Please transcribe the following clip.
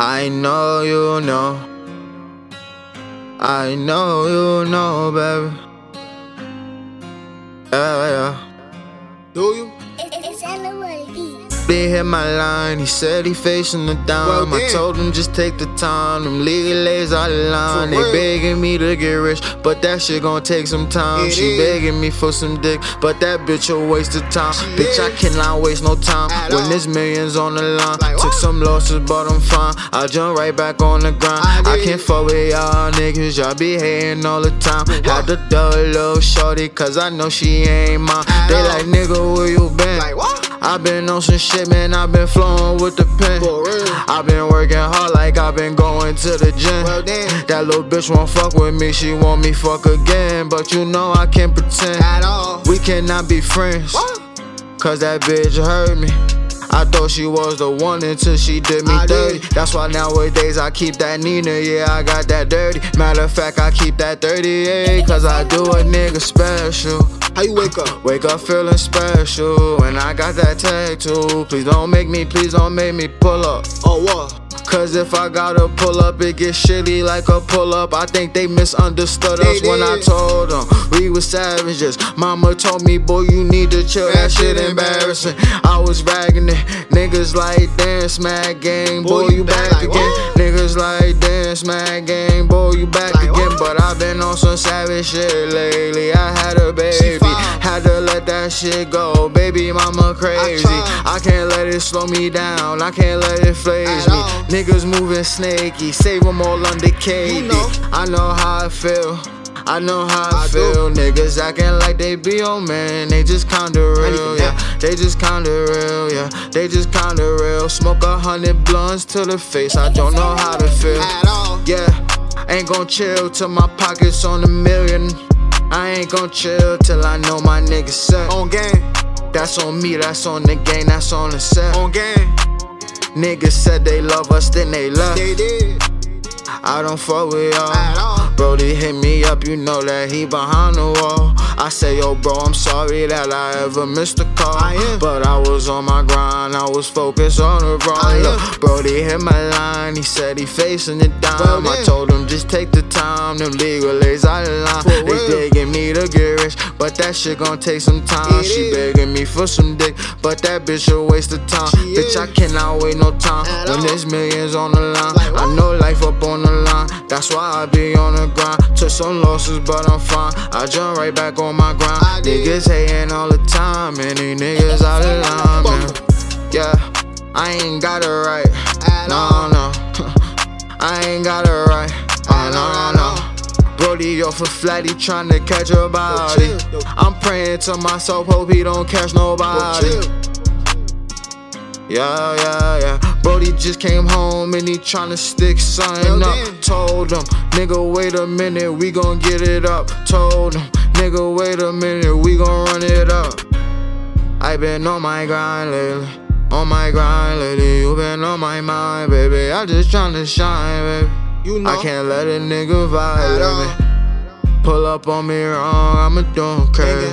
I know you know. I know you know, baby. Yeah, yeah. Do you? They hit my line, he said he facing the down. Well, I told him just take the time. Them legal ladies out of line. For They real. begging me to get rich, but that shit gon' take some time. It she is. begging me for some dick, but that bitch a waste of time. She bitch, I is. cannot waste no time At when all. there's millions on the line. Like Took some losses, but I'm fine. I jump right back on the grind. I I, can't fuck with y'all niggas, y'all be hating all the time. What? Had to little shorty, cause I know she ain't mine. At They all. like, nigga, where you been? Like I been on some shit, man. I been flowing with the pen. I been working hard, like I been going to the gym. Well. That little bitch won't fuck with me, she want me fuck again. But you know I can't pretend. At all. We cannot be friends, What? cause that bitch hurt me. I thought she was the one until she did me I dirty. did. That's why nowadays I keep that Nina, yeah, I got that dirty. Matter of fact, I keep that 38, cause I do a nigga special. How you wake up? Wake up feeling special, and I got that tattoo. Please don't make me, please don't make me pull up. Oh what? Cause if I gotta pull up, it gets shitty like a pull up. I think they misunderstood us when I told them we were savages. Mama told me, boy, you need to chill. That, shit embarrassing. I was ragging it. Niggas like dance, smack game. Boy, you back again. Niggas like dance, smack game. Boy, you back Like again. what? But I've been on some savage shit lately. I had a baby. Had to let that shit go. Baby, mama crazy. tried. I can't let it slow me down. I can't let it faze me. all. Niggas moving snaky, save them all under KD. You know. I know how I feel. I know how I, I do. feel. Niggas acting like they be on man. They just kinda real, yeah. They just kinda real, yeah. They just kinda real. Smoke a hundred blunts to the face. I don't know how to feel. At all. Yeah, ain't gon' chill till my pockets on a million. I ain't gon' chill till I know my niggas set. On game. That's on me, that's on the game, that's on the set. On game. Niggas said they love us, then they left. They did. I don't fuck with At y'all. all. Brody hit me up, you know that he behind the wall. I say, yo, bro, I'm sorry that I ever missed a call. I. But I was on my grind, I was focused on the wrong. Look, Brody hit my line, he said he facing it down. Well, I told him just take the time, them legal days out of line. They begging me to get but that shit gon' take some time. She begging me for some dick, but that bitch a waste of time. Bitch. I cannot wait no time. When there's millions on the line, I know life up on the line. That's why I be on the grind. Took some losses, but I'm fine. I jump right back on my grind. Niggas hating all the time, and these niggas out of line, man. Yeah, I ain't got it right. No, no. I ain't got it right. Oh, no, no. Brody off a flatty trying to catch a body. I'm praying to myself, hope he don't catch nobody. Yeah, yeah, yeah. Brody just came home and he tryna stick something up. Told him, nigga, wait a minute, we gon' get it up. Told him, nigga, wait a minute, we gon' run it up. I been on my grind lately, on my grind lately. You been on my mind, baby. I just tryna shine, baby. You know. I can't let a nigga At violate me. Pull up on me wrong, I'ma do him crazy.